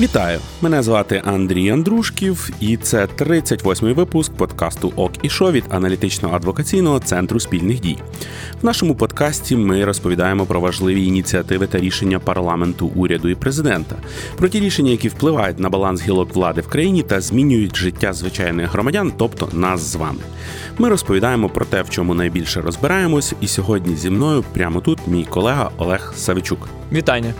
Вітаю! Мене звати Андрій Андрушків, і це 38-й випуск подкасту ОК і Шо від аналітично-адвокаційного центру спільних дій. В нашому подкасті ми розповідаємо про важливі ініціативи та рішення парламенту, уряду і президента, про ті рішення, які впливають на баланс гілок влади в країні та змінюють життя звичайних громадян, тобто нас з вами. Ми розповідаємо про те, в чому найбільше розбираємось, і сьогодні зі мною прямо тут мій колега Олег Савичук. Вітання.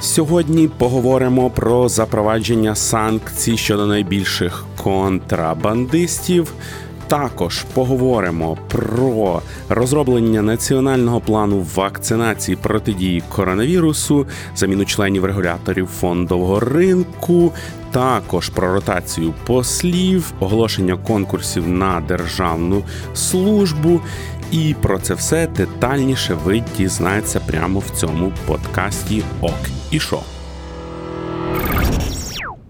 Сьогодні поговоримо про запровадження санкцій щодо найбільших контрабандистів. Також поговоримо про розроблення національного плану вакцинації протидії коронавірусу, заміну членів регуляторів фондового ринку, також про ротацію послів, оголошення конкурсів на державну службу. І про це все детальніше ви дізнаєтеся прямо в цьому подкасті ОК і шо.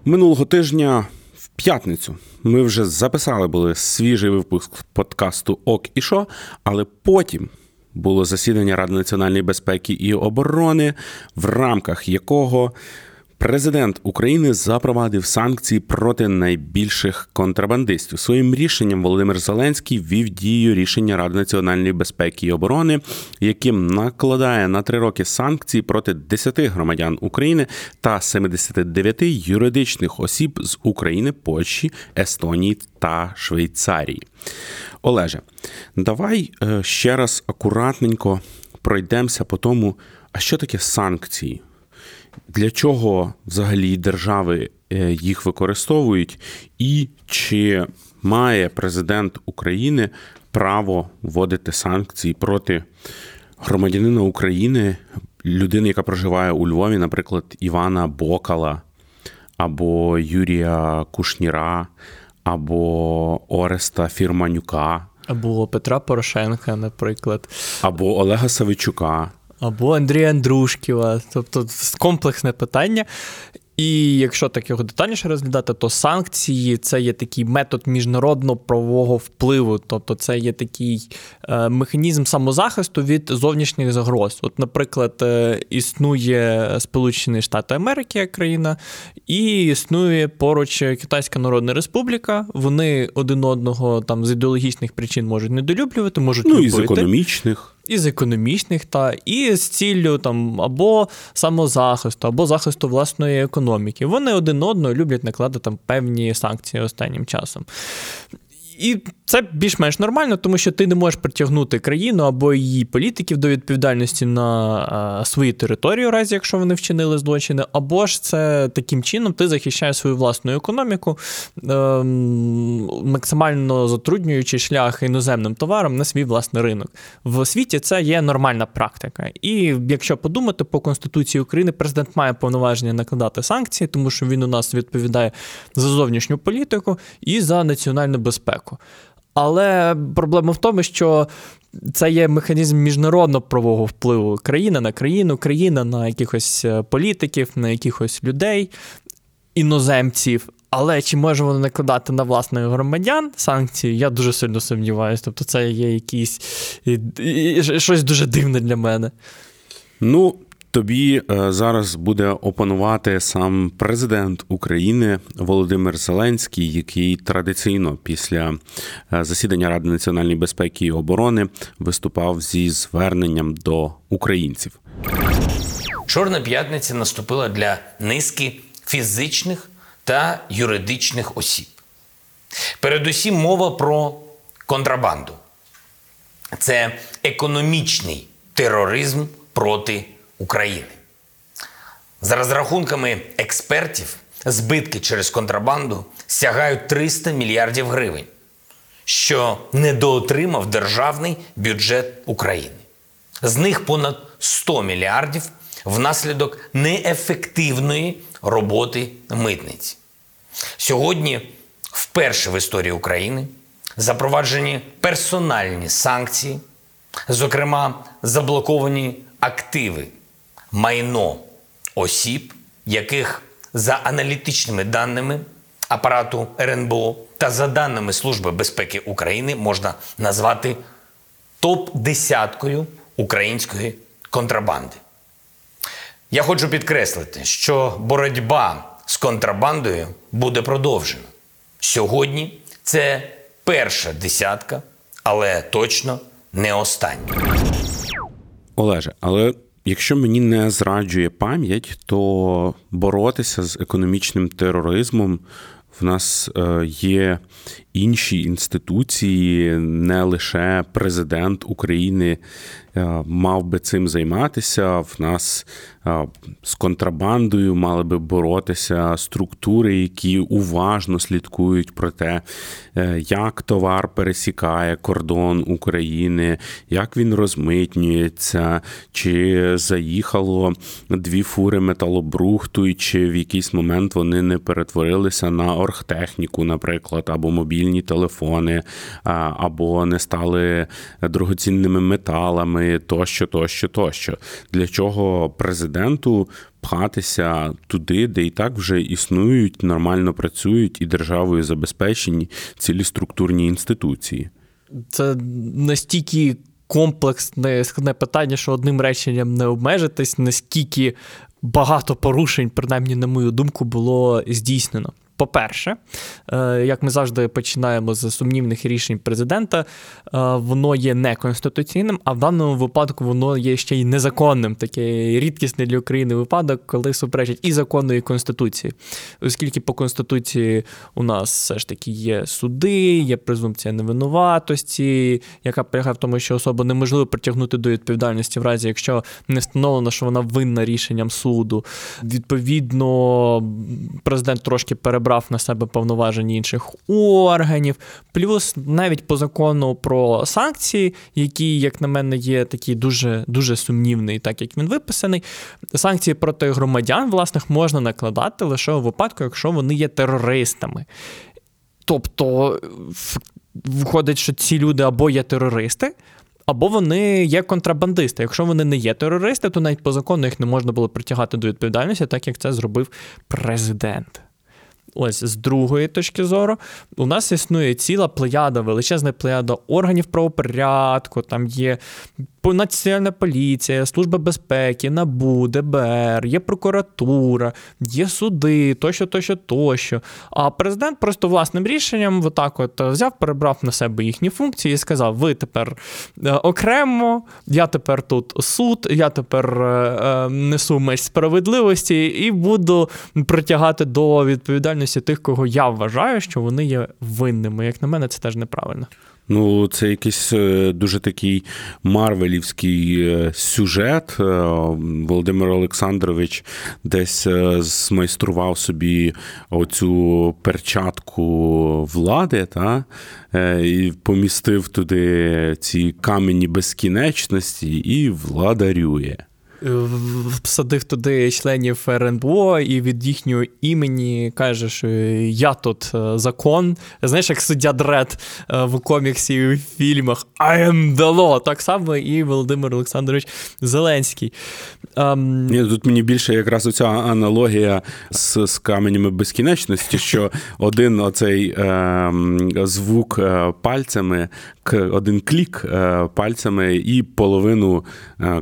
Минулого тижня в п'ятницю ми вже записали були свіжий випуск подкасту ОК і шо, але потім було засідання Ради національної безпеки і оборони, в рамках якого Президент України запровадив санкції проти найбільших контрабандистів. Своїм рішенням Володимир Зеленський ввів дію рішення Ради національної безпеки і оборони, яким накладає на три роки санкції проти 10 громадян України та 79 юридичних осіб з України, Польщі, Естонії та Швейцарії. Олеже, давай е, ще раз акуратненько пройдемося по тому, а що таке санкції. Для чого взагалі держави е, їх використовують, і чи має президент України право вводити санкції проти громадянина України, людини, яка проживає у Львові, наприклад, Івана Бокала, або Юрія Кушніра, або Ореста Фірманюка, або Петра Порошенка, наприклад, або Олега Савичука або Андрія Андрушківа, тобто комплексне питання. І якщо так його детальніше розглядати, то санкції це є такий метод міжнародно-правового впливу, тобто це є такий е, механізм самозахисту від зовнішніх загроз. От, наприклад, е, існує Сполучені Штати Америки як країна, і існує поруч Китайська Народна Республіка. Вони один одного там з ідеологічних причин можуть недолюблювати, можуть ну, любити. і з економічних із економічних, та і з ціллю там або самозахисту, або захисту власної економіки. Вони один одного люблять накладати там певні санкції останнім часом. І це більш-менш нормально, тому що ти не можеш притягнути країну або її політиків до відповідальності на а, свої території, у разі якщо вони вчинили злочини, або ж це таким чином ти захищаєш свою власну економіку, е, максимально затруднюючи шлях іноземним товарам на свій власний ринок. В світі це є нормальна практика. І якщо подумати по Конституції України, президент має повноваження накладати санкції, тому що він у нас відповідає за зовнішню політику і за національну безпеку. Але проблема в тому, що це є механізм міжнародно-правового впливу країна на країну, країна на якихось е, політиків, на якихось людей, іноземців. Але чи може воно накладати на власних громадян санкції? Я дуже сильно сумніваюся. Тобто, це є якісь щось дуже дивне для мене. Ну, Тобі е, зараз буде опанувати сам президент України Володимир Зеленський, який традиційно після е, засідання Ради національної безпеки і оборони виступав зі зверненням до українців. Чорна п'ятниця наступила для низки фізичних та юридичних осіб. Передусім мова про контрабанду. Це економічний тероризм проти України. За розрахунками експертів, збитки через контрабанду сягають 300 мільярдів гривень, що недоотримав державний бюджет України. З них понад 100 мільярдів внаслідок неефективної роботи митниці. Сьогодні, вперше в історії України, запроваджені персональні санкції, зокрема, заблоковані активи майно осіб, яких за аналітичними даними апарату РНБО та за даними Служби безпеки України можна назвати топ-десяткою української контрабанди. Я хочу підкреслити, що боротьба з контрабандою буде продовжена. Сьогодні це перша десятка, але точно не остання. Олеже, але якщо мені не зраджує пам'ять, то боротися з економічним тероризмом в нас е, є інші інституції, не лише президент України е, мав би цим займатися. В нас е, з контрабандою мали би боротися структури, які уважно слідкують про те, як товар пересікає кордон України, як він розмитнюється, чи заїхало дві фури металобрухту, і чи в якийсь момент вони не перетворилися на оргтехніку, наприклад, або мобільні телефони, або не стали дорогоцінними металами, тощо, тощо, тощо. Для чого президенту пхатися туди, де і так вже існують, нормально працюють і державою забезпечені цілі структурні інституції? Це настільки комплексне складне питання, що одним реченням не обмежитись, наскільки багато порушень, принаймні, на мою думку, було здійснено. По-перше, е, як ми завжди починаємо з сумнівних рішень президента, е, воно є неконституційним, а в даному випадку воно є ще й незаконним. Такий рідкісний для України випадок, коли суперечить і закону, і конституції. Оскільки по конституції у нас все ж таки є суди, є презумпція невинуватості, яка полягає в тому, що особу неможливо притягнути до відповідальності в разі, якщо не встановлено, що вона винна рішенням суду. Відповідно, президент трошки перебрав брав на себе повноваження інших органів, плюс навіть по закону про санкції, які, як на мене, є такий дуже дуже сумнівний, так як він виписаний. Санкції проти громадян власних можна накладати лише у випадку, якщо вони є терористами. Тобто, виходить, що ці люди або є терористи. Або вони є контрабандисти. Якщо вони не є терористи, то навіть по закону їх не можна було притягати до відповідальності, так як це зробив президент. Ось з другої точки зору, у нас існує ціла плеяда, величезна плеяда органів правопорядку, там є Національна поліція, Служба безпеки, НАБУ, ДБР, є прокуратура, є суди, тощо, тощо, тощо. А президент просто власним рішенням отак от взяв, перебрав на себе їхні функції і сказав: ви тепер е, окремо, я тепер тут суд, я тепер е, е, несу меч справедливості і буду притягати до відповідальності тих, кого я вважаю, що вони є винними. Як на мене, це теж неправильно. Ну, це якийсь е, дуже такий марвелівський е, сюжет. Е, Володимир Олександрович десь змайстрував собі оцю перчатку влади, та, і помістив туди ці камені безкінечності і владарює всадив туди членів РНБО і від їхнього імені каже, що я тут е, закон. Знаєш, як суддя Дред е, в коміксі і в фільмах I am the law. Так само і Володимир Олександрович Зеленський. Um... Ні, Тут мені більше якраз оця аналогія з з каменями безкінечності, що один оцей е, звук е, пальцями, один клік е, пальцями і половину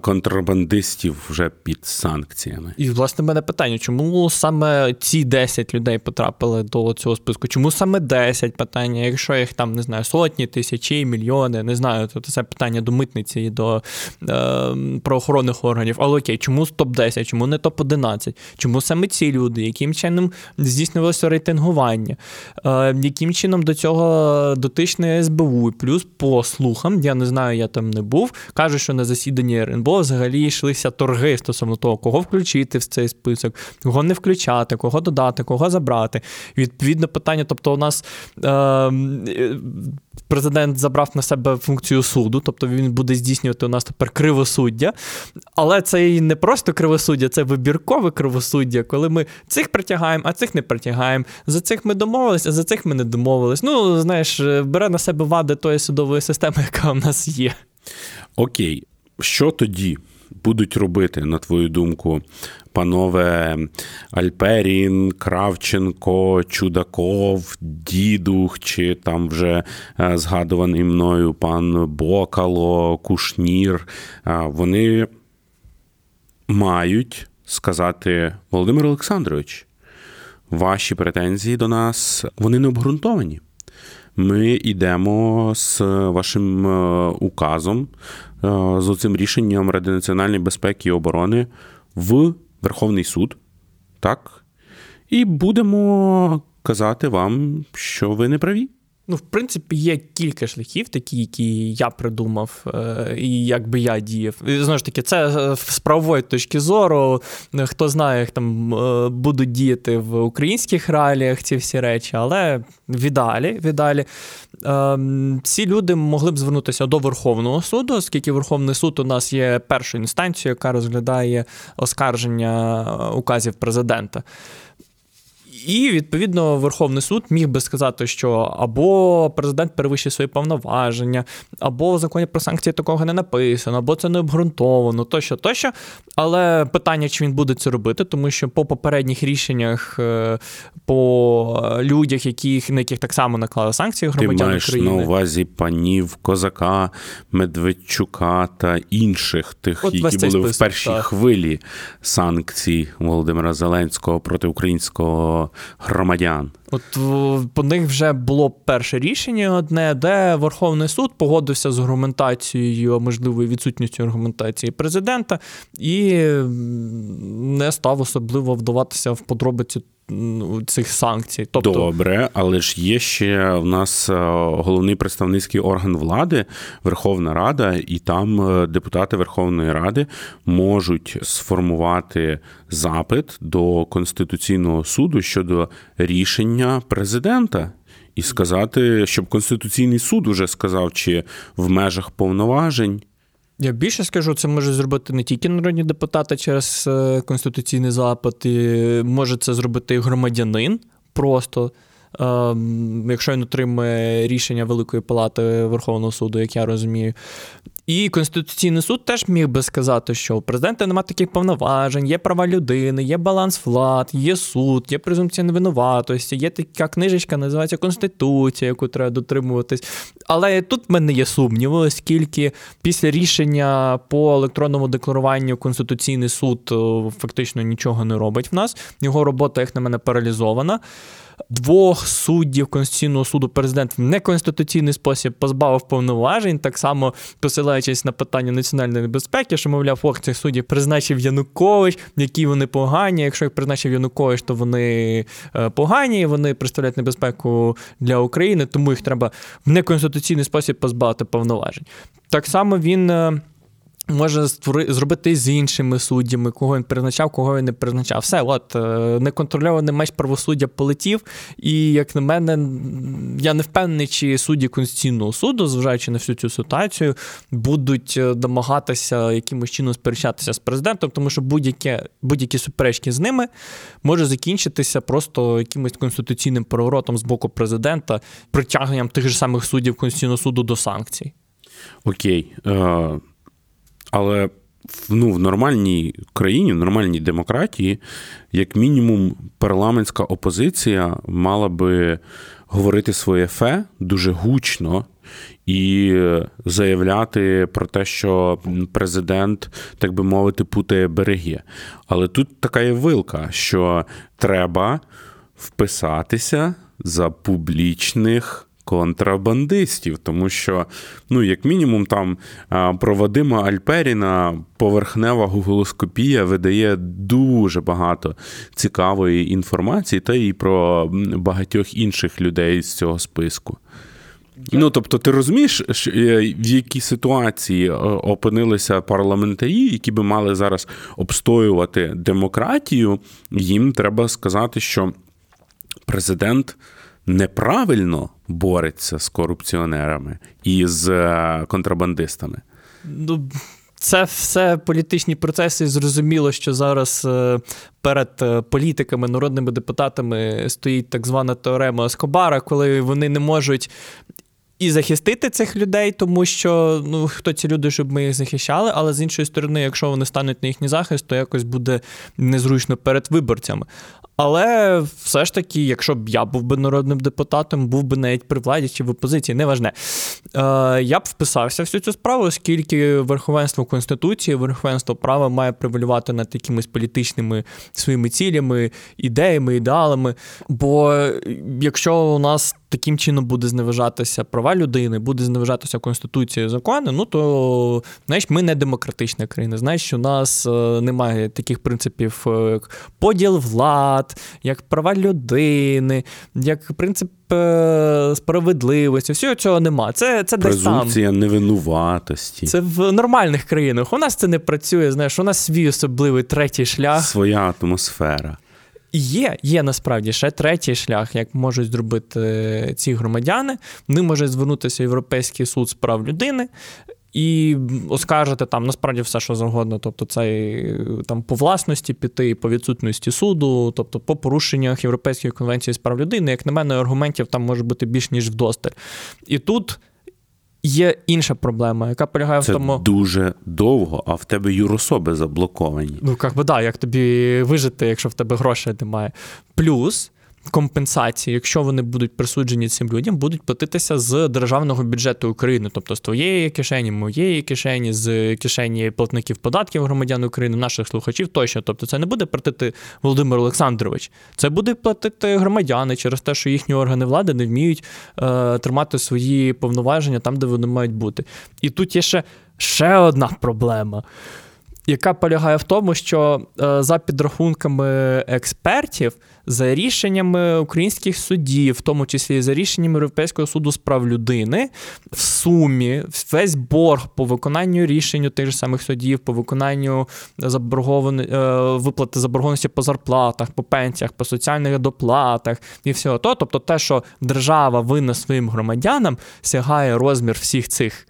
контрабандистів проєктів вже під санкціями. І власне мене питання: чому саме ці 10 людей потрапили до цього списку? Чому саме 10 питання? Якщо їх там не знаю, сотні, тисячі, мільйони, не знаю, то це питання до митниці і до е, правоохоронних органів. Але окей, чому топ 10 чому не топ 11 Чому саме ці люди? Яким чином здійснювалося рейтингування? Е, Яким чином до цього дотичне СБУ? Плюс по слухам, я не знаю, я там не був. Кажуть, що на засіданні РНБО взагалі йшлися торги стосовно того, кого включити в цей список, кого не включати, кого додати, кого забрати. Відповідне питання, тобто, у нас. Е, Президент забрав на себе функцію суду, тобто він буде здійснювати у нас тепер кривосуддя. Але це і не просто кривосуддя, це вибіркове кривосуддя, коли ми цих притягаємо, а цих не притягаємо. За цих ми домовились, а за цих ми не домовились. Ну, знаєш, бере на себе вади тої судової системи, яка у нас є. Окей, що тоді? Будуть робити, на твою думку, панове Альперін, Кравченко, Чудаков, Дідух, чи там вже е, згадуваний мною пан Бокало, Кушнір, вони мають сказати Володимир Олександрович, ваші претензії до нас вони не обґрунтовані. Ми йдемо з вашим е, указом, е, з цим рішенням Ради національної безпеки і оборони в Верховний суд, так? І будемо казати вам, що ви не праві. Ну, в принципі, є кілька шляхів, такі, які я придумав, е, і як би я діяв. І, Знову ж таки, це е, з правової точки зору. Хто знає, як там е, будуть діяти в українських реаліях ці всі речі, але в ідеалі, в ідеалі ці люди могли б звернутися до Верховного суду, оскільки Верховний суд у нас є першою інстанцією, яка розглядає оскарження указів президента. І відповідно Верховний суд міг би сказати, що або президент перевищує свої повноваження, або в законі про санкції такого не написано, або це не обґрунтовано, тощо, тощо. Але питання, чи він буде це робити, тому що по попередніх рішеннях е, по людях, яких на яких так само наклали санкції громадян Ти маєш України. на увазі панів Козака, Медведчука та інших тих, От які були список, в першій так. хвилі санкцій Володимира Зеленського проти українського громадян. От по них вже було перше рішення одне, де Верховний суд погодився з аргументацією, можливою відсутністю аргументації президента, і не став особливо вдаватися в подробиці цих санкцій. Тобто... Добре, але ж є ще в нас е, головний представницький орган влади, Верховна Рада, і там е, депутати Верховної Ради можуть сформувати запит до Конституційного суду щодо рішення президента. І сказати, щоб Конституційний суд уже сказав, чи в межах повноважень я більше скажу, це може зробити не тільки народні депутати через е, конституційний запит, і може це зробити і громадянин просто. Ем, якщо він отримує рішення Великої Палати Верховного суду, як я розумію. І Конституційний суд теж міг би сказати, що у президента немає таких повноважень, є права людини, є баланс влад, є суд, є презумпція невинуватості, є така книжечка, називається Конституція, яку треба дотримуватись. Але тут в мене є сумніви, оскільки після рішення по електронному декларуванню Конституційний суд фактично нічого не робить в нас. Його робота, як на мене, паралізована двох суддів Конституційного суду президент в неконституційний спосіб позбавив повноважень, так само посилаючись на питання національної безпеки, що, мовляв, ох, цих суддів призначив Янукович, які вони погані. Якщо їх призначив Янукович, то вони е, погані, вони представляють небезпеку для України, тому їх треба в неконституційний спосіб позбавити повноважень. Так само він. Е, може зробити з іншими суддями, кого він призначав, кого він не призначав. Все, от е, неконтрольований меч правосуддя полетів. І, як на мене, я не впевнений, чи судді Конституційного суду, зважаючи на всю цю ситуацію, будуть е, домагатися якимось чином сперечатися з президентом, тому що будь-які будь-які суперечки з ними може закінчитися просто якимось конституційним переворотом з боку президента, притягненням тих же самих суддів Конституційного суду до санкцій. Окей. Uh... Але ну, в нормальній країні, в нормальній демократії, як мінімум, парламентська опозиція мала би говорити своє фе дуже гучно. І заявляти про те, що президент, так би мовити, путає береги. Але тут така є вилка, що треба вписатися за публічних контрабандистів, тому що, ну, як мінімум, там про Вадима Альперіна поверхнева гуглоскопія видає дуже багато цікавої інформації, та і про багатьох інших людей з цього списку. Ну, тобто, ти розумієш, е, в якій ситуації е, опинилися парламентарі, які би мали зараз обстоювати демократію, їм треба сказати, що президент неправильно бореться з корупціонерами і з е, контрабандистами? Ну, це все політичні процеси. Зрозуміло, що зараз е, перед е, політиками, народними депутатами стоїть так звана теорема Ескобара, коли вони не можуть. І захистити цих людей, тому що ну хто ці люди, щоб ми їх захищали, але з іншої сторони, якщо вони стануть на їхній захист, то якось буде незручно перед виборцями. Але все ж таки, якщо б я був би народним депутатом, був би навіть при владі чи в опозиції, неважне. Е, я б вписався в всю цю справу, оскільки верховенство Конституції, верховенство права має превалювати над якимись політичними своїми цілями, ідеями, ідеалами. Бо якщо у нас таким чином буде зневажатися права людини, буде зневажатися Конституція і закони, ну то знаєш, ми не демократична країна. Знаєш, у нас е, немає таких принципів, як поділ влад, як права людини, як принцип. Е, справедливості, всього цього нема. Це це десь там. Невинуватості. Це в нормальних країнах. У нас це не працює. Знаєш, у нас свій особливий третій шлях. Своя атмосфера. Є, є насправді ще третій шлях, як можуть зробити ці громадяни. Вони можуть звернутися в Європейський суд з прав людини. І оскаржити там насправді все, що завгодно. Тобто, це там по власності піти, по відсутності суду, тобто по порушеннях Європейської конвенції з прав людини, як на мене, аргументів там може бути більш ніж вдосталь. І тут Є інша проблема, яка полягає Це в тому. Дуже довго, а в тебе юрособи заблоковані. Ну, як би да, як тобі вижити, якщо в тебе грошей немає. Плюс компенсації, якщо вони будуть присуджені цим людям, будуть платитися з державного бюджету України, тобто з твоєї кишені, моєї кишені, з кишені платників податків громадян України, наших слухачів тощо. Тобто, це не буде платити Володимир Олександрович, це буде платити громадяни через те, що їхні органи влади не вміють е, тримати свої повноваження там, де вони мають бути. І тут є ще, ще одна проблема. Яка полягає в тому, що е, за підрахунками експертів, за рішеннями українських судів, в тому числі за рішеннями Європейського суду з прав людини, в сумі весь борг по виконанню рішень тих же самих судів, по виконанню заборгован... Е, виплати заборгованості по зарплатах, по пенсіях, по соціальних доплатах і всього того. Тобто, те, що держава винна своїм громадянам, сягає розмір всіх цих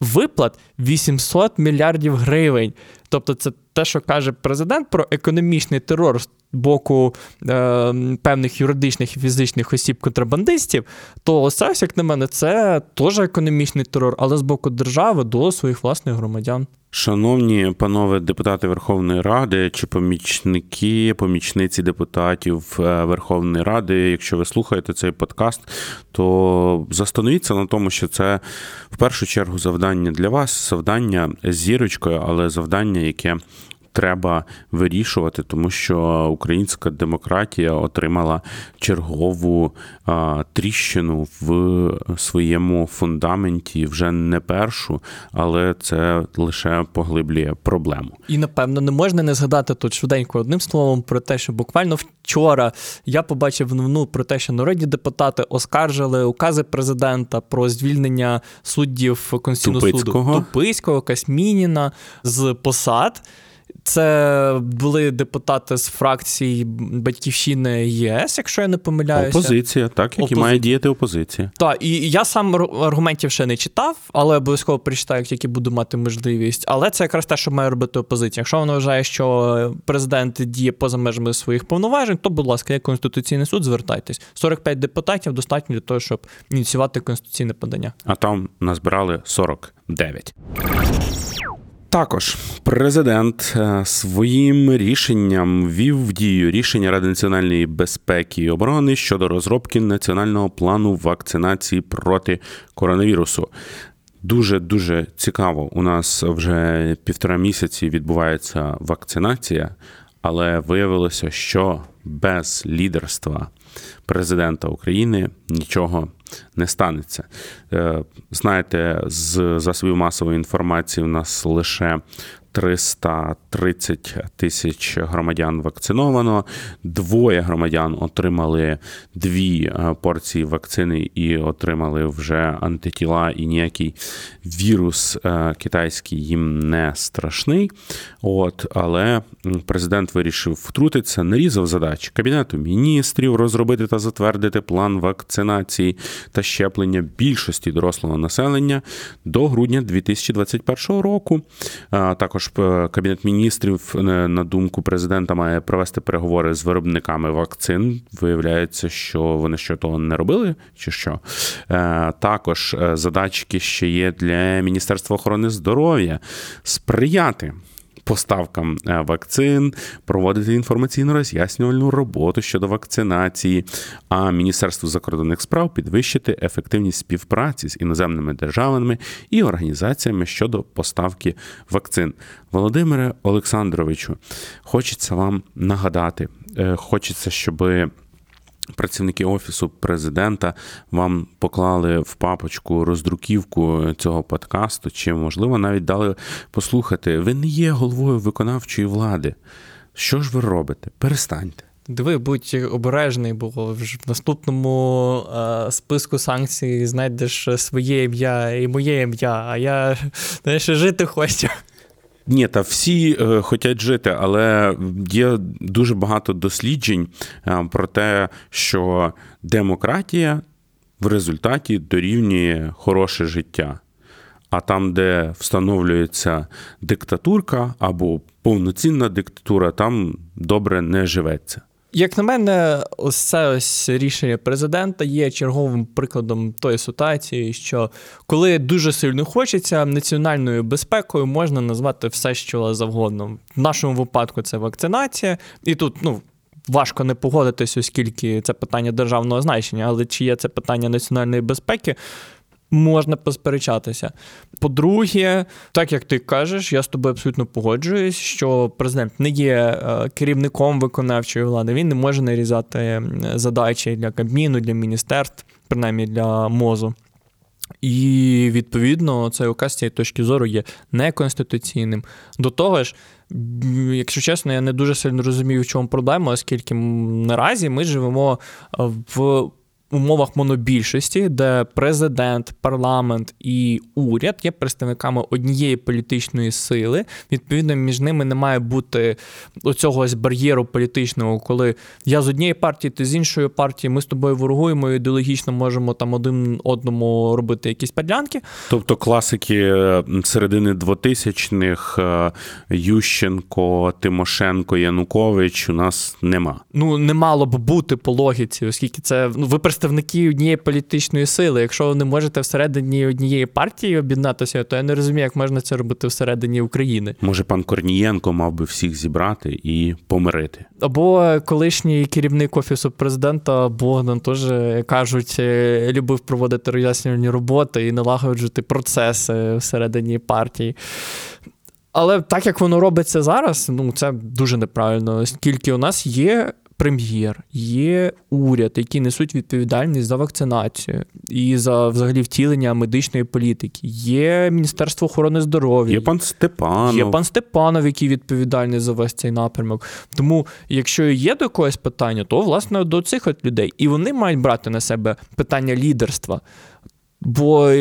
виплат 800 мільярдів гривень. Тобто, це те, що каже президент про економічний терор з боку е, певних юридичних і фізичних осіб-контрабандистів, то ось, як на мене, це теж економічний терор, але з боку держави до своїх власних громадян. Шановні панове депутати Верховної Ради чи помічники, помічниці депутатів е, Верховної Ради, якщо ви слухаєте цей подкаст, то застановіться на тому, що це в першу чергу завдання для вас, завдання зірочкою, але завдання, яке треба вирішувати, тому що українська демократія отримала чергову а, тріщину в своєму фундаменті, вже не першу, але це лише поглиблює проблему. І напевно не можна не згадати тут швиденько одним словом про те, що буквально вчора я побачив новину про те, що народні депутати оскаржили укази президента про звільнення суддів Конституційного Тупицького. суду Туписького, Касмініна з посад. Це були депутати з фракції Батьківщини ЄС, якщо я не помиляюся. Опозиція, так, як і має діяти опозиція. Так, і я сам аргументів ще не читав, але обов'язково прочитаю, як тільки буду мати можливість. Але це якраз те, що має робити опозиція. Якщо вона вважає, що президент діє поза межами своїх повноважень, то, будь ласка, як Конституційний суд, звертайтесь. 45 депутатів достатньо для того, щоб ініціювати конституційне подання. А там назбирали 49. Також президент е, своїм рішенням ввів в дію рішення Ради національної безпеки і оборони щодо розробки національного плану вакцинації проти коронавірусу. Дуже дуже цікаво. У нас вже півтора місяці відбувається вакцинація, але виявилося, що без лідерства президента України нічого не станеться. Е, знаєте, з засобів масової інформації у нас лише 330 тисяч громадян вакциновано. Двоє громадян отримали дві е, порції вакцини і отримали вже антитіла, і ніякий вірус е, китайський їм не страшний. От, Але президент вирішив втрутитися, нарізав задачі Кабінету міністрів розробити та затвердити план вакцинації та щеплення більшості дорослого населення до грудня 2021 року. Також також е, кабінет міністрів, е, на думку президента, має провести переговори з виробниками вакцин. Виявляється, що вони що того не робили, чи що е, також задачки ще є для Міністерства охорони здоров'я сприяти поставкам е, вакцин, проводити інформаційно роз'яснювальну роботу щодо вакцинації, а Міністерству закордонних справ підвищити ефективність співпраці з іноземними державами і організаціями щодо поставки вакцин. Володимире Олександровичу, хочеться вам нагадати, е, хочеться, щоби Працівники офісу президента вам поклали в папочку роздруківку цього подкасту, чи можливо навіть дали послухати. Ви не є головою виконавчої влади. Що ж ви робите? Перестаньте. Диви, будь обережний, бо в наступному е, списку санкцій знайдеш своє ім'я і моє ім'я, а я знаєш, жити хочу. Ні, та всі е, хочуть жити, але є дуже багато досліджень е, про те, що демократія в результаті дорівнює хороше життя. А там, де встановлюється диктатурка або повноцінна диктатура, там добре не живеться. Як на мене, ось це ось рішення президента є черговим прикладом тої ситуації, що коли дуже сильно хочеться, національною безпекою можна назвати все, що завгодно. В нашому випадку це вакцинація, і тут ну. Важко не погодитись, оскільки це питання державного значення, але чи є це питання національної безпеки, можна посперечатися. По-друге, так як ти кажеш, я з тобою абсолютно погоджуюсь, що президент не є е, керівником виконавчої влади, він не може нарізати задачі для Кабміну, для міністерств, принаймні для мозу. І відповідно цей указ з цієї точки зору є неконституційним. До того ж, якщо чесно, я не дуже сильно розумію, в чому проблема, оскільки наразі ми живемо в умовах монобільшості, де президент, парламент і уряд є представниками однієї політичної сили. Відповідно, між ними не має бути оцього ось бар'єру політичного, коли я з однієї партії, ти з іншої партії, ми з тобою ворогуємо і ідеологічно можемо там один одному робити якісь подлянки. Тобто класики е, середини 2000-х е, Ющенко, Тимошенко, Янукович у нас нема. Ну не мало б бути по логіці, оскільки це ну ви представники однієї політичної сили. Якщо ви не можете всередині однієї партії об'єднатися, то я не розумію, як можна це робити всередині України. Може, пан Корнієнко мав би всіх зібрати і помирити. Або колишній керівник офісу президента Богдан теж кажуть, е, любив проводити роз'яснювальні роботи і налагоджувати процеси всередині партії. Але так як воно робиться зараз, ну це дуже неправильно, оскільки у нас є прем'єр, є уряд, які несуть відповідальність за вакцинацію і за взагалі втілення медичної політики. Є Міністерство охорони здоров'я, є пан Степанов, є пан Степанов, який відповідальний за весь цей напрямок. Тому, якщо є до когось питання, то власне до цих от людей, і вони мають брати на себе питання лідерства. Бо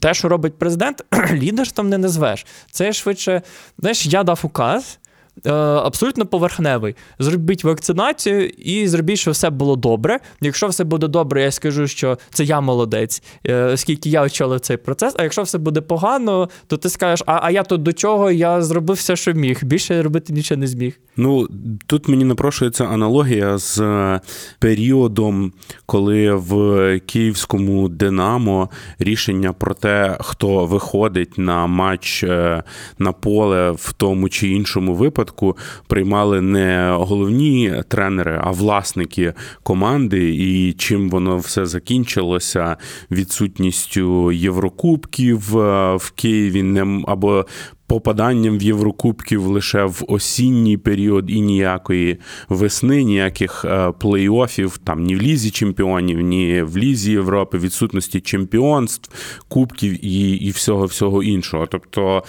те, що робить президент, лідерством не назвеш. Це швидше, знаєш, я дав указ. Е, абсолютно поверхневий. Зробіть вакцинацію і зробіть, щоб все було добре. Якщо все буде добре, я скажу, що це я молодець, е, оскільки я очолив цей процес. А якщо все буде погано, то ти скажеш, а а я тут до чого? Я зробив все, що міг. Більше робити нічого не зміг. Ну тут мені напрошується аналогія з е, періодом, коли в київському Динамо рішення про те, хто виходить на матч на поле в тому чи іншому випадку випадку приймали не головні тренери, а власники команди, і чим воно все закінчилося? Відсутністю Єврокубків е, в Києві, не або Попаданням в Єврокубків лише в осінній період і ніякої весни, ніяких е, плей-офів, там ні в лізі чемпіонів, ні в лізі Європи, відсутності чемпіонств, кубків і і всього всього іншого. Тобто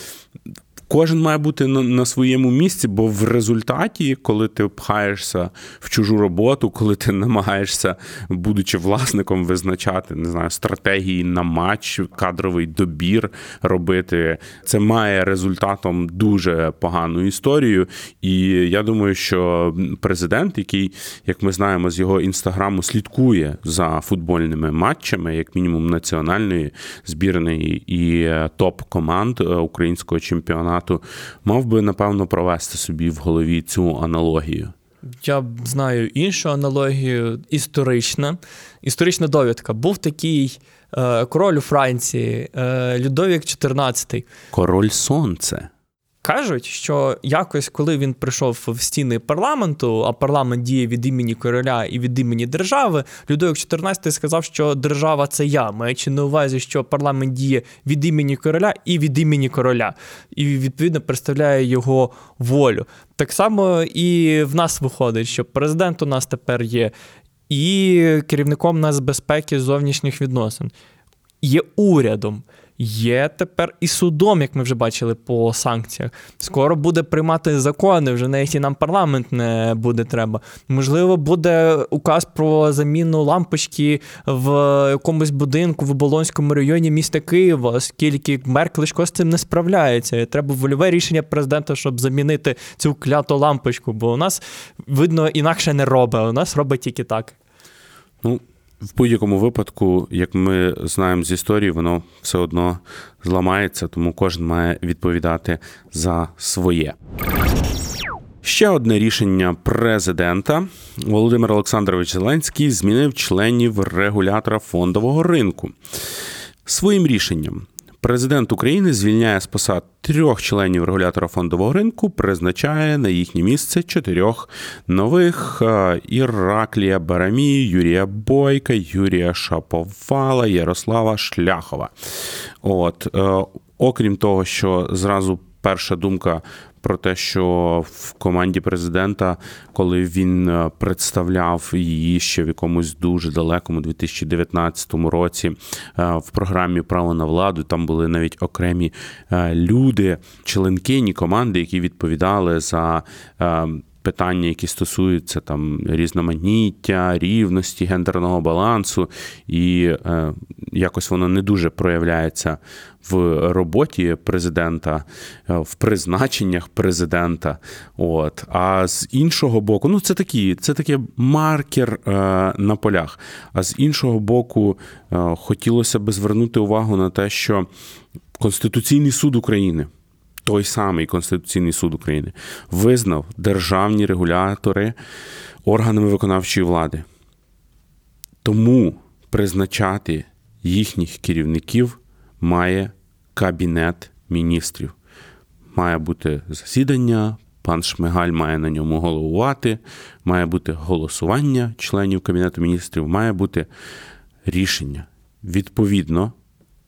Кожен має бути на, на своєму місці, бо в результаті, коли ти пхаєшся в чужу роботу, коли ти намагаєшся, будучи власником, визначати не знаю, стратегії на матч, кадровий добір робити, це має результатом дуже погану історію. І я думаю, що президент, який, як ми знаємо, з його інстаграму слідкує за футбольними матчами, як мінімум національної збірної і топ команд е, українського чемпіонату формату, мав би, напевно, провести собі в голові цю аналогію. Я знаю іншу аналогію історична. Історична довідка. Був такий е, король у Франції, е, Людовік XIV. Король Сонце. Кажуть, що якось, коли він прийшов в стіни парламенту, а парламент діє від імені короля і від імені держави, Людовик 14 сказав, що держава це я, маючи на увазі, що парламент діє від імені короля і від імені короля, і відповідно представляє його волю. Так само і в нас виходить, що президент у нас тепер є, і керівником нас безпеки зовнішніх відносин, є урядом. Є тепер і судом, як ми вже бачили по санкціях. Скоро буде приймати закони, вже навіть і нам парламент не буде треба. Можливо, буде указ про заміну лампочки в якомусь будинку в Оболонському районі міста Києва, оскільки мер Кличко з цим не справляється. Треба вольове рішення президента, щоб замінити цю кляту лампочку. Бо у нас видно інакше не робить. У нас робить тільки так. Ну, в будь-якому випадку, як ми знаємо з історії, воно все одно зламається, тому кожен має відповідати за своє. Ще одне рішення президента Володимир Олександрович Зеленський змінив членів регулятора фондового ринку. Своїм рішенням Президент України звільняє з посад трьох членів регулятора фондового ринку, призначає на їхнє місце чотирьох нових: Іраклія Барамі, Юрія Бойка, Юрія Шаповала, Ярослава Шляхова. От, е, окрім того, що зразу перша думка про те, що в команді президента, коли він е, представляв її ще в якомусь дуже далекому 2019 році е, в програмі Право на владу, там були навіть окремі е, люди, членкині команди, які відповідали за питання, які стосуються там різноманіття, рівності, гендерного балансу, і е, якось воно не дуже проявляється в роботі президента, е, в призначеннях президента. От. А з іншого боку, ну це такі, це таке маркер е, на полях. А з іншого боку, е, хотілося би звернути увагу на те, що Конституційний суд України той самий Конституційний суд України визнав державні регулятори органами виконавчої влади. Тому призначати їхніх керівників має Кабінет міністрів. Має бути засідання, пан Шмигаль має на ньому головувати, має бути голосування членів Кабінету міністрів, має бути рішення. Відповідно,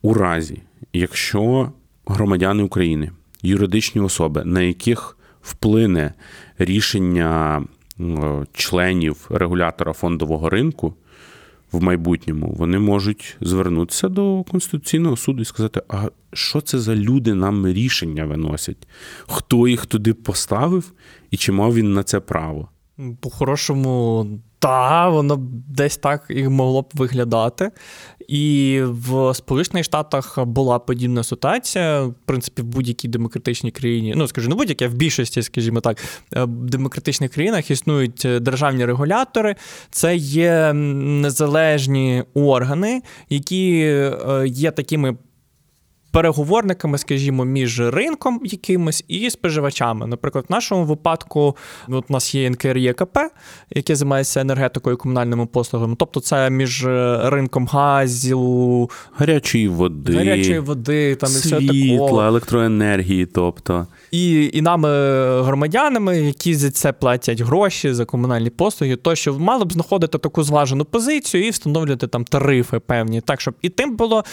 у разі, якщо громадяни України юридичні особи, на яких вплине рішення членів регулятора фондового ринку в майбутньому, вони можуть звернутися до Конституційного суду і сказати, а що це за люди нам рішення виносять? Хто їх туди поставив і чи мав він на це право? По-хорошому, та, воно десь так і могло б виглядати. І в Сполучених Штатах була подібна ситуація. В принципі, в будь-якій демократичній країні, ну скажу, не будь-яке, а в більшості, скажімо так, е, в демократичних країнах існують державні регулятори. Це є незалежні органи, які е, є такими переговорниками, скажімо, між ринком якимось і споживачами. Наприклад, в нашому випадку от у нас є НКРЄКП, яке займається енергетикою і комунальними послугами. Тобто, це між ринком газу, гарячої води, гарячої води, там світла, і все такого. електроенергії, тобто. І і нами, громадянами, які за це платять гроші за комунальні послуги, то що мали б знаходити таку зважену позицію і встановлювати там тарифи певні, так щоб і тим було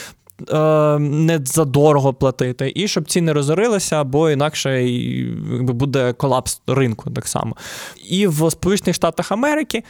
Е, не задорого платити, і щоб ціни розорилися, бо інакше якби, буде колапс ринку так само. І в Сполучених Штатах Америки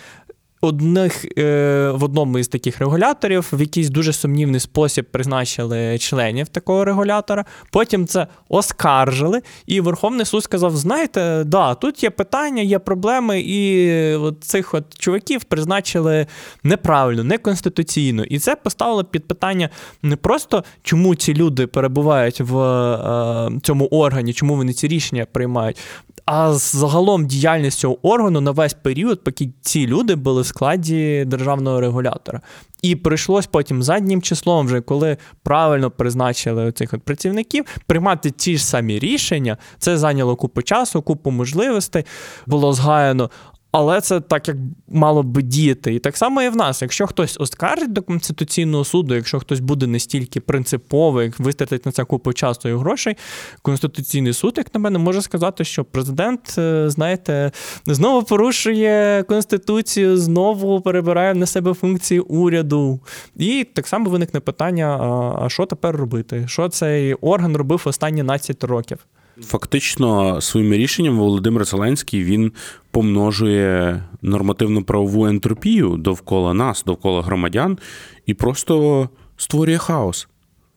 одних е, в одному із таких регуляторів в якийсь дуже сумнівний спосіб призначили членів такого регулятора. Потім це оскаржили, і Верховний суд сказав: знаєте, да, тут є питання, є проблеми, і от цих от чуваків призначили неправильно, неконституційно. І це поставило під питання не просто чому ці люди перебувають в е, цьому органі, чому вони ці рішення приймають. А загалом діяльність цього органу на весь період, поки ці люди були в складі державного регулятора. І прийшлось потім заднім числом, вже коли правильно призначили цих працівників, приймати ті ж самі рішення. Це зайняло купу часу, купу можливостей. Було згаяно але це так як мало би діяти. І так само і в нас. Якщо хтось оскаржить до Конституційного суду, якщо хтось буде настільки принциповий, як вистратить на це купу часу і грошей, Конституційний суд, як на мене, може сказати, що президент, е, знаєте, знову порушує Конституцію, знову перебирає на себе функції уряду. І так само виникне питання: а що тепер робити? Що цей орган робив останні 12 років? Фактично, своїм рішенням Володимир Зеленський він помножує нормативну правову ентропію довкола нас, довкола громадян, і просто створює хаос.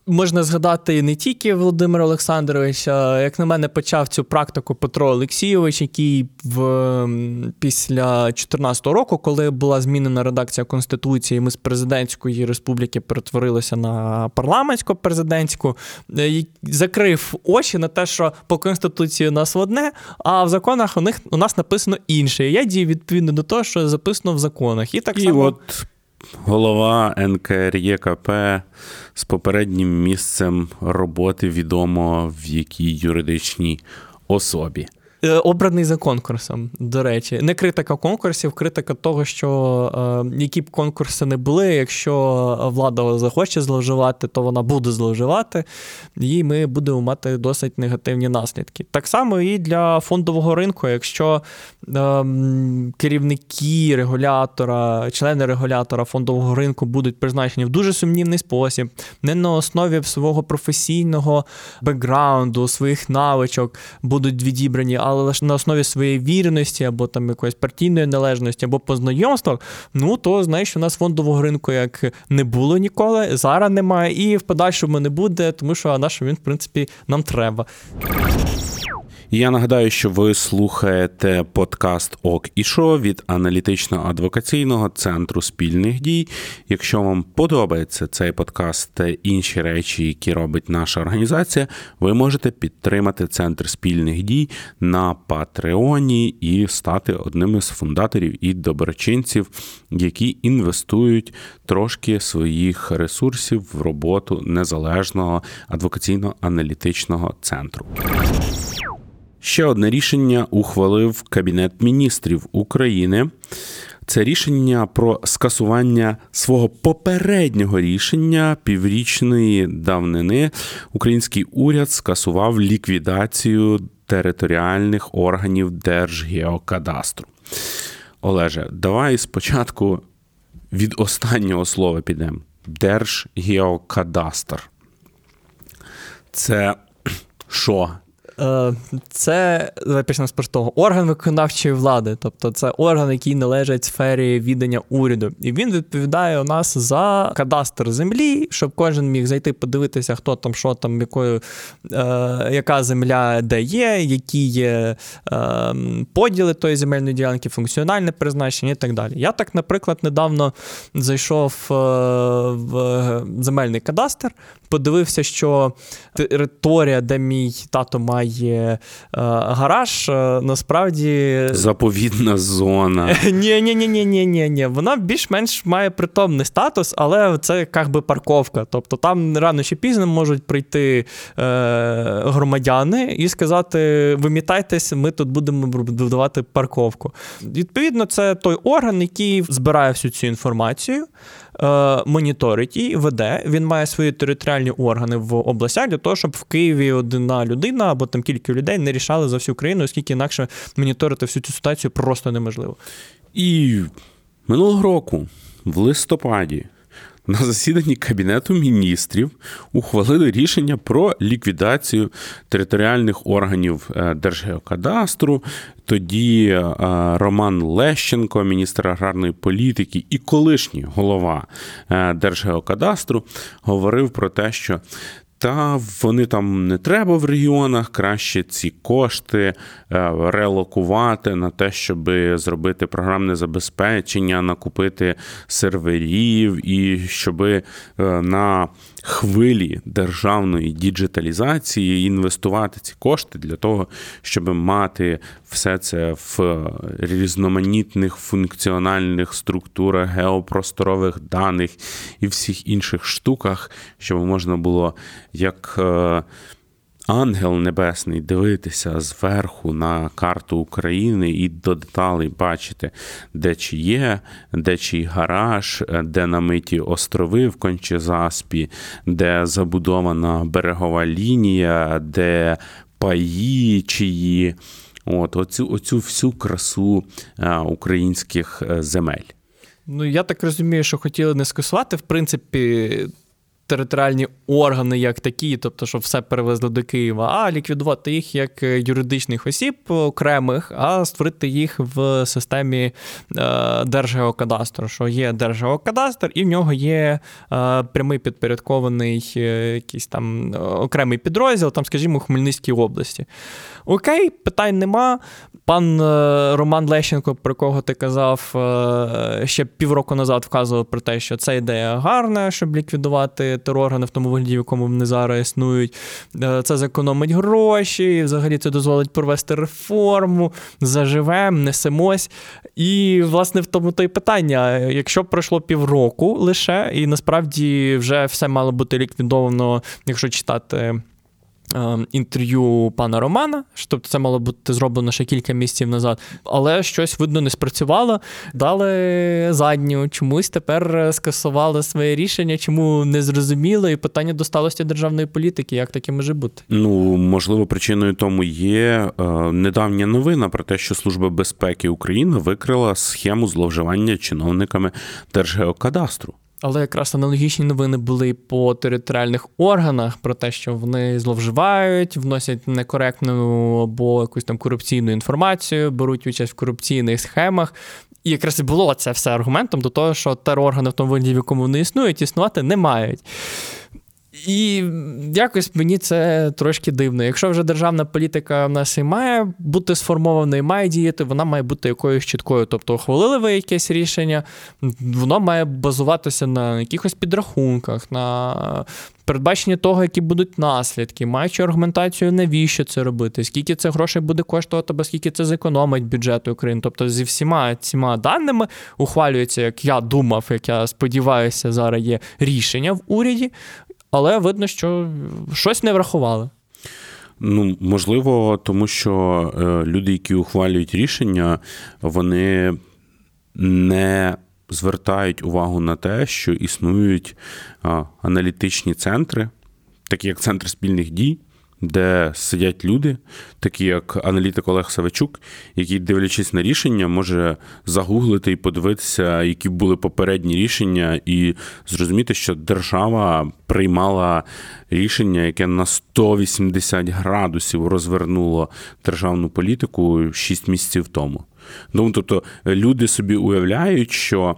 Можна згадати не тільки Володимир Олександрович, а як на мене, почав цю практику Петро Олексійович, який в після 2014 року, коли була змінена редакція Конституції, ми з президентської республіки перетворилися на парламентсько-президентську, е, закрив очі на те, що по конституції у нас одне, а в законах у них у нас написано інше. Я дію відповідно до того, що записано в законах. І так і само. От голова НКРЄКП з попереднім місцем роботи відомо в якій юридичній особі. Е, обраний за конкурсом, до речі, не критика конкурсів, критика того, що е, які б конкурси не були, якщо влада захоче зловживати, то вона буде зловживати, і ми будемо мати досить негативні наслідки. Так само і для фондового ринку, якщо е, керівники регулятора, члени регулятора фондового ринку будуть призначені в дуже сумнівний спосіб, не на основі свого професійного бекграунду, своїх навичок будуть відібрані але лише на основі своєї вірності або там якоїсь партійної належності, або по знайомствах, ну то знаєш, у нас фондового ринку як не було ніколи, зараз немає, і в подальшому не буде, тому що наш він, в принципі, нам треба. Я нагадаю, що ви слухаєте подкаст ОК і Шо від аналітично-адвокаційного центру спільних дій. Якщо вам подобається цей подкаст та інші речі, які робить наша організація, ви можете підтримати центр спільних дій на Патреоні і стати одним із фундаторів і доброчинців, які інвестують трошки своїх ресурсів в роботу незалежного адвокаційно-аналітичного центру. Ще одне рішення ухвалив Кабінет міністрів України. Це рішення про скасування свого попереднього рішення піврічної давнини. Український уряд скасував ліквідацію територіальних органів Держгеокадастру. Олеже, давай спочатку від останнього слова підемо. Держгеокадастр. Це що? Е, це почнемо з простого. Орган виконавчої влади, тобто це орган, який належить сфері віддання уряду, і він відповідає у нас за кадастр землі, щоб кожен міг зайти подивитися, хто там, що там, якою, е, яка земля де є, які є е, поділи тої земельної ділянки, функціональне призначення і так далі. Я так, наприклад, недавно зайшов е, в земельний кадастр, подивився, що територія, де мій тато має е, гараж, е, насправді. Заповідна зона. Ні, ні, ні, ні, ні, ні, ні. Вона більш-менш має притомний статус, але це як би парковка. Тобто там рано чи пізно можуть прийти е, громадяни і сказати: вимітайтесь, ми тут будемо будувати парковку. Відповідно, це той орган, який збирає всю цю інформацію. Е, моніторить і веде. Він має свої територіальні органи в областях для того, щоб в Києві одна людина або там кілька людей не рішали за всю країну, оскільки інакше моніторити всю цю ситуацію просто неможливо. І минулого року, в листопаді, на засіданні Кабінету міністрів ухвалили рішення про ліквідацію територіальних органів е, Держгеокадастру. Тоді е, Роман Лещенко, міністр аграрної політики і колишній голова е, Держгеокадастру, говорив про те, що та вони там не треба в регіонах, краще ці кошти е, релокувати на те, щоб зробити програмне забезпечення, накупити серверів, і щоб е, на хвилі державної діджиталізації інвестувати ці кошти для того, щоб мати все це в різноманітних функціональних структурах, геопросторових даних і всіх інших штуках, щоб можна було як е, ангел небесний дивитися зверху на карту України і до деталей бачити, де чи є, де чий гараж, де намиті острови в Кончезаспі, де забудована берегова лінія, де паї чиї. От, оцю, оцю всю красу а, українських е, земель. Ну, я так розумію, що хотіли не скасувати, в принципі, територіальні органи як такі, тобто, щоб все перевезли до Києва, а ліквідувати їх як юридичних осіб окремих, а створити їх в системі е, Держгеокадастру, що є Держгеокадастр, і в нього є е, прямий підпорядкований е, якийсь там окремий підрозділ, там, скажімо, у Хмельницькій області. Окей, питань нема. Пан Роман Лещенко, про кого ти казав, ще півроку назад вказував про те, що це ідея гарна, щоб ліквідувати тероргани в тому вигляді, в якому вони зараз існують. Е, це зекономить гроші, взагалі це дозволить провести реформу, заживемо, несемось. І, власне, в тому то й питання: якщо пройшло півроку лише, і насправді вже все мало бути ліквідовано, якщо читати. Ем, інтерв'ю пана Романа, тобто це мало бути зроблено ще кілька місяців назад, але щось видно не спрацювало. Дали задню, чомусь тепер скасували своє рішення, чому не зрозуміло, і питання досталості державної політики, як таке може бути? Ну можливо, причиною тому є е, недавня новина про те, що Служба безпеки України викрила схему зловживання чиновниками Держгеокадастру. Але якраз аналогічні новини були по територіальних органах про те, що вони зловживають, вносять некоректну або якусь там корупційну інформацію, беруть участь в корупційних схемах. І якраз і було це все аргументом до того, що тероргани в тому вигляді, в якому вони існують, існувати не мають. І якось мені це трошки дивно. Якщо вже державна політика в нас і має бути сформована і має діяти, вона має бути якоюсь чіткою. Тобто, ухвалили ви якесь рішення, воно має базуватися на якихось підрахунках, на передбаченні того, які будуть наслідки, маючи аргументацію, навіщо це робити, скільки це грошей буде коштувати, або скільки це зекономить бюджет України. Тобто зі всіма цими даними ухвалюється, як я думав, як я сподіваюся, зараз є рішення в уряді але видно, що щось не врахували. Ну, можливо, тому що е, люди, які ухвалюють рішення, вони не звертають увагу на те, що існують аналітичні центри, такі як центр спільних дій, де сидять люди, такі як аналітик Олег Савичук, який, дивлячись на рішення, може загуглити і подивитися, які були попередні рішення, і зрозуміти, що держава приймала рішення, яке на 180 градусів розвернуло державну політику 6 місяців тому. Ну, тобто люди собі уявляють, що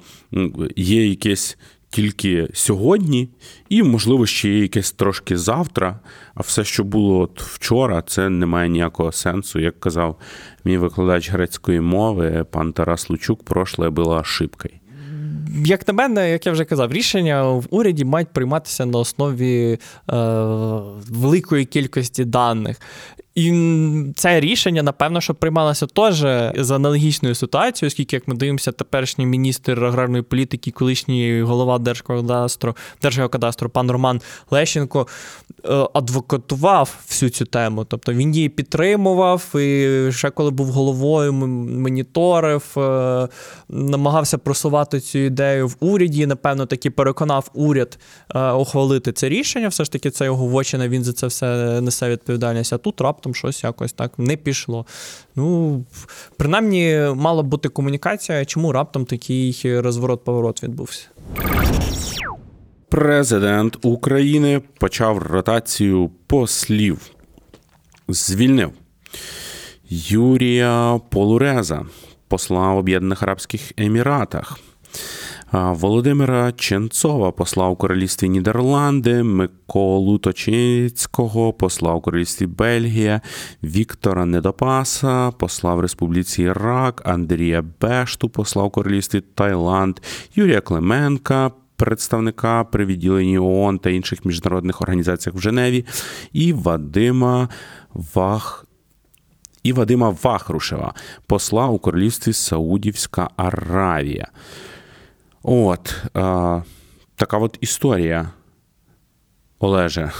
є якесь тільки сьогодні, і, можливо, ще є якесь трошки завтра. А все, що було от вчора, це не має ніякого сенсу. Як казав мій викладач грецької мови, пан Тарас Лучук, прошле було ошибкою. Як на мене, як я вже казав, рішення в уряді мають прийматися на основі е, великої кількості даних. І це рішення, напевно, що приймалося теж з аналогічною ситуацією, оскільки, як ми дивимося, теперішній міністр аграрної політики, колишній голова Держкадастру, Держгеокадастру, пан Роман Лещенко, адвокатував всю цю тему. Тобто він її підтримував, і ще коли був головою, моніторив, е, намагався просувати цю ідею в уряді. Напевно, таки переконав уряд е, ухвалити це рішення. Все ж таки, це його вочина, він за це все несе відповідальність. А тут раптом щось якось так не пішло. Ну, принаймні, мала бути комунікація, чому раптом такий розворот-поворот відбувся. Президент України почав ротацію послів. Звільнив Юрія Полуреза, посла в Об'єднаних Арабських Еміратах. Володимира Ченцова посла у королівстві Нідерланди, Миколу Точицького посла у королівстві Бельгія, Віктора Недопаса, посла в Республіці Ірак, Андрія Бешту, посла у королівстві Таїланд, Юрія Клименка. Представника при відділенні ООН та інших міжнародних організаціях в Женеві, і Вадима Вах. І Вадима Вахрушева, посла у королівстві Саудівська Аравія. От а, така от історія, Олеже.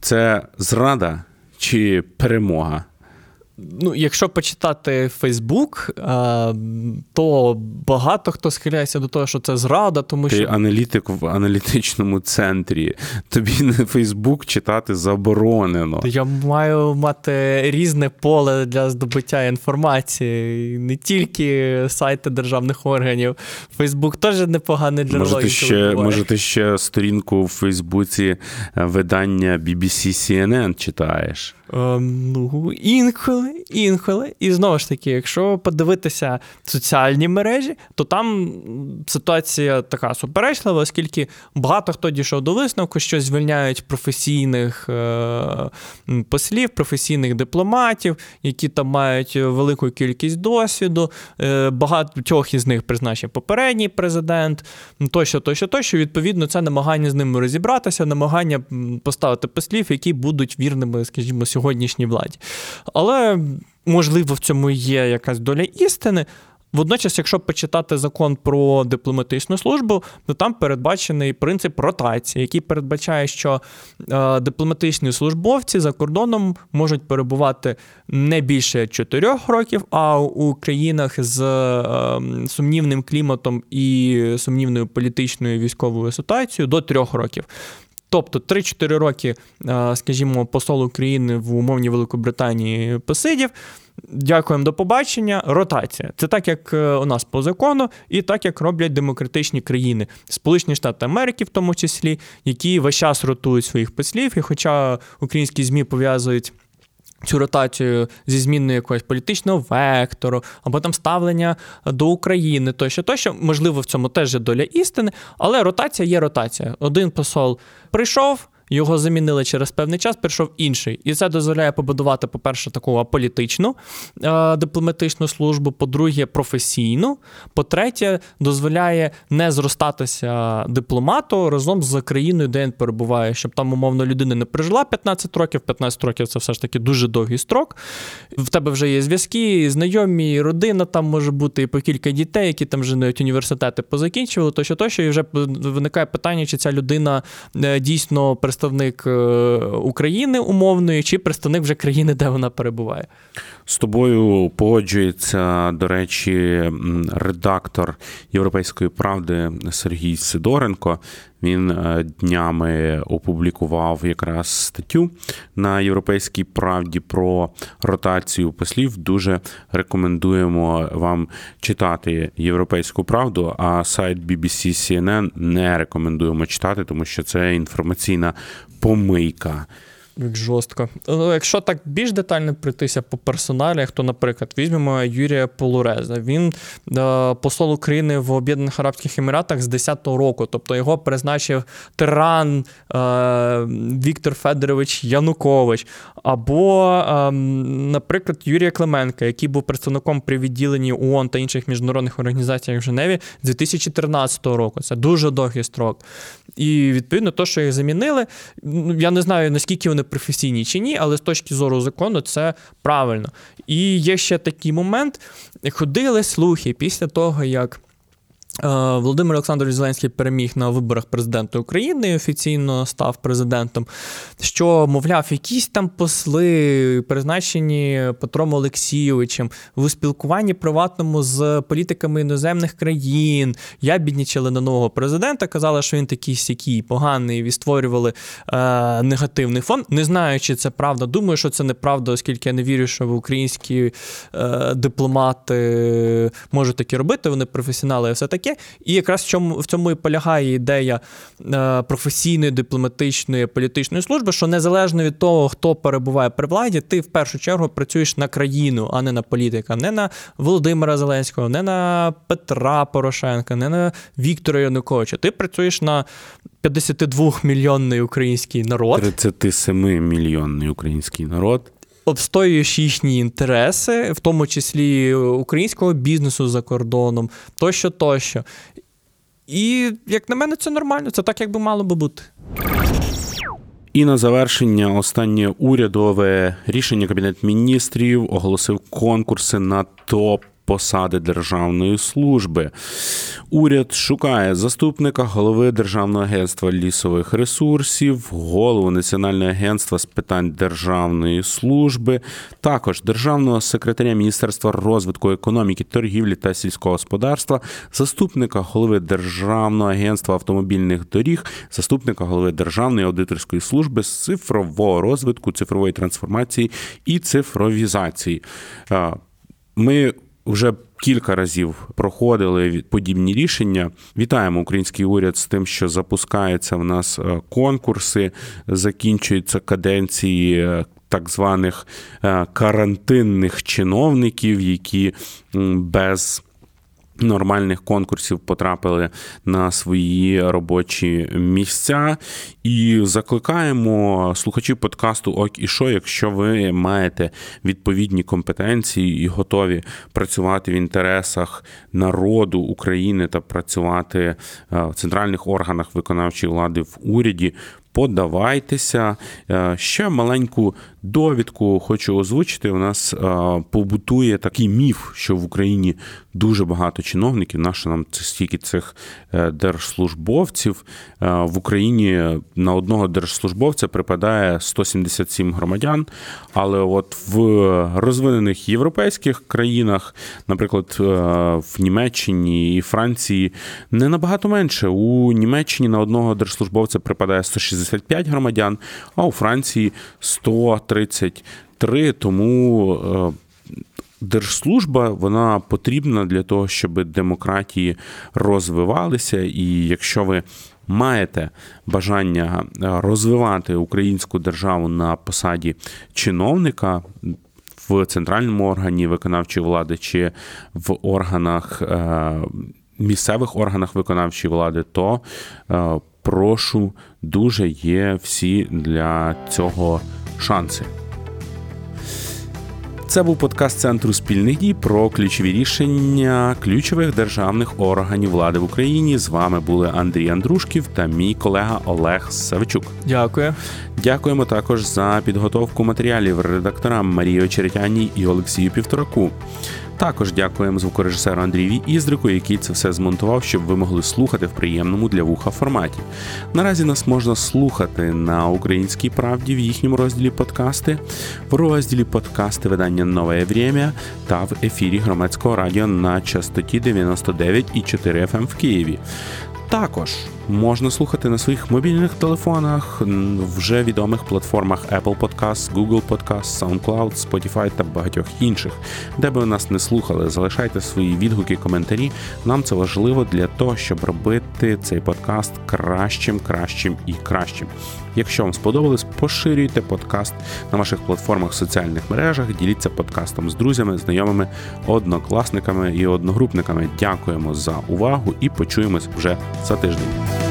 Це зрада чи перемога? Ну, якщо почитати Фейсбук, то багато хто схиляється до того, що це зрада, тому Ти що аналітик в аналітичному центрі. Тобі на Фейсбук читати заборонено. Я маю мати різне поле для здобуття інформації, не тільки сайти державних органів. Фейсбук теж непогане джерело. Може, ти ще, може, ти ще сторінку в Фейсбуці е, видання BBC CNN читаєш? Ем, ну, інколи, інколи. І знову ж таки, якщо подивитися соціальні мережі, то там ситуація така суперечлива, оскільки багато хто дійшов до висновку, що звільняють професійних е- послів, професійних дипломатів, які там мають велику кількість досвіду. Е- багатьох із них призначив попередній президент, тощо, тощо, тощо. Відповідно, це намагання з ними розібратися, намагання поставити послів, які будуть вірними, скажімо, сьогоднішній владі. Але, можливо, в цьому є якась доля істини. Водночас, якщо почитати закон про дипломатичну службу, то там передбачений принцип ротації, який передбачає, що е, дипломатичні службовці за кордоном можуть перебувати не більше 4 років, а у країнах з е, сумнівним кліматом і сумнівною політичною військовою ситуацією до 3 років. Тобто 3-4 роки, е, скажімо, посол України в умовній Великобританії посидів. Дякуємо до побачення. Ротація. Це так, як е, у нас по закону, і так, як роблять демократичні країни, Сполучені Штати Америки, в тому числі, які весь час ротують своїх послів. І хоча українські ЗМІ пов'язують. Цю ротацію зі зміною якогось політичного вектору, або там ставлення до України, тощо, тощо, можливо, в цьому теж є доля істини, але ротація є ротація. Один посол прийшов, його замінили через певний час, прийшов інший. І це дозволяє побудувати, по-перше, таку аполітичну е, дипломатичну службу, по-друге, професійну. По-третє, дозволяє не зростатися дипломату разом з країною, де він перебуває, щоб там, умовно, людина не прожила 15 років. 15 років це все ж таки дуже довгий строк. В тебе вже є зв'язки, знайомі, родина там може бути, і по кілька дітей, які там вже навіть університети позакінчували, тощо, тощо, і вже виникає питання, чи ця людина е, дійсно представник е, України умовної, чи представник вже країни, де вона перебуває. З тобою погоджується, до речі, редактор Європейської правди Сергій Сидоренко. Він е, днями опублікував якраз статтю на Європейській правді про ротацію послів. Дуже рекомендуємо вам читати європейську правду. А сайт BBC CNN не рекомендуємо читати, тому що це інформаційна помийка. Жорстко. Ну, якщо так більш детально пройтися по персоналіях, то, наприклад, візьмемо Юрія Полуреза. Він е, посол України в Об'єднаних Арабських Еміратах з 10-го року, тобто його призначив тиран е, Віктор Федорович Янукович. Або, е, наприклад, Юрія Клименка, який був представником при відділенні ООН та інших міжнародних організаціях в Женеві з 2013 року. Це дуже довгий строк. І відповідно, то, що їх замінили, ну, я не знаю, наскільки вони професійні чи ні, але з точки зору закону це правильно. І є ще такий момент: ходили слухи після того, як. Е, Володимир Олександрович Зеленський переміг на виборах президента України і офіційно став президентом. Що, мовляв, якісь там посли, призначені Петром Олексійовичем у спілкуванні приватному з політиками іноземних країн. Я біднічали на нового президента, казали, що він такий сякий, поганий, і створювали е, негативний фон. Не знаю, чи це правда. Думаю, що це неправда, оскільки я не вірю, що українські е, дипломати можуть таке робити. Вони професіонали і все таке таке. І якраз в цьому в цьому і полягає ідея е, професійної, дипломатичної, політичної служби, що незалежно від того, хто перебуває при владі, ти в першу чергу працюєш на країну, а не на політика, не на Володимира Зеленського, не на Петра Порошенка, не на Віктора Януковича. Ти працюєш на 52-мільйонний український народ. 37 мільйонний український народ обстоюєш їхні інтереси, в тому числі українського бізнесу за кордоном, тощо, тощо. І, як на мене, це нормально, це так, як би мало би бути. І на завершення останнє урядове рішення Кабінет міністрів оголосив конкурси на топ посади державної служби. Уряд шукає заступника голови Державного агентства лісових ресурсів, голову Національного агентства з питань державної служби, також державного секретаря Міністерства розвитку економіки, торгівлі та сільського господарства, заступника голови Державного агентства автомобільних доріг, заступника голови Державної аудиторської служби з цифрового розвитку, цифрової трансформації і цифровізації. Ми вже кілька разів проходили подібні рішення. Вітаємо український уряд з тим, що запускаються в нас е, конкурси, закінчуються каденції. Е, так званих е, карантинних чиновників, які без Нормальних конкурсів потрапили на свої робочі місця і закликаємо слухачів подкасту Ок і Шо, якщо ви маєте відповідні компетенції і готові працювати в інтересах народу України та працювати е, в центральних органах виконавчої влади в уряді подавайтеся. Е, ще маленьку довідку хочу озвучити. У нас е, побутує такий міф, що в Україні дуже багато чиновників. Наше нам стільки цих е, держслужбовців в Україні на одного держслужбовця припадає 177 громадян. Але от в розвинених європейських країнах, наприклад, в Німеччині і Франції, не набагато менше. У Німеччині на одного держслужбовця припадає 165 громадян, а у Франції 133. Тому е, держслужба вона потрібна для того, щоб демократії розвивалися. І якщо ви маєте бажання е, розвивати українську державу на посаді чиновника. В центральному органі виконавчої влади чи в органах е, місцевих органах виконавчої влади, то прошу, дуже є всі для цього шанси. Це був подкаст Центру спільних дій про ключові рішення ключових державних органів влади в Україні. З вами були Андрій Андрушків та мій колега Олег Савчук. Дякую. Дякуємо також за підготовку матеріалів редакторам Марії Очеретяній і Олексію Півтораку. Також дякуємо звукорежисеру Андрію Іздрику, який це все змонтував, щоб ви могли слухати в приємному для вуха форматі. Наразі нас можна слухати на українській правді в їхньому розділі подкасти, в розділі подкасти видання Нове Врємя та в ефірі громадського радіо на частоті 99,4 FM ем в Києві. Також можна слухати на своїх мобільних телефонах вже відомих платформах Apple Podcast, Google Podcast, SoundCloud, Spotify та багатьох інших. Де би ви нас не слухали, залишайте свої відгуки, коментарі. Нам це важливо для того, щоб робити цей подкаст кращим, кращим і кращим. Якщо вам сподобалось, поширюйте подкаст на ваших платформах в соціальних мережах, діліться подкастом з друзями, знайомими, однокласниками і одногрупниками. Дякуємо за увагу і почуємось вже за тиждень.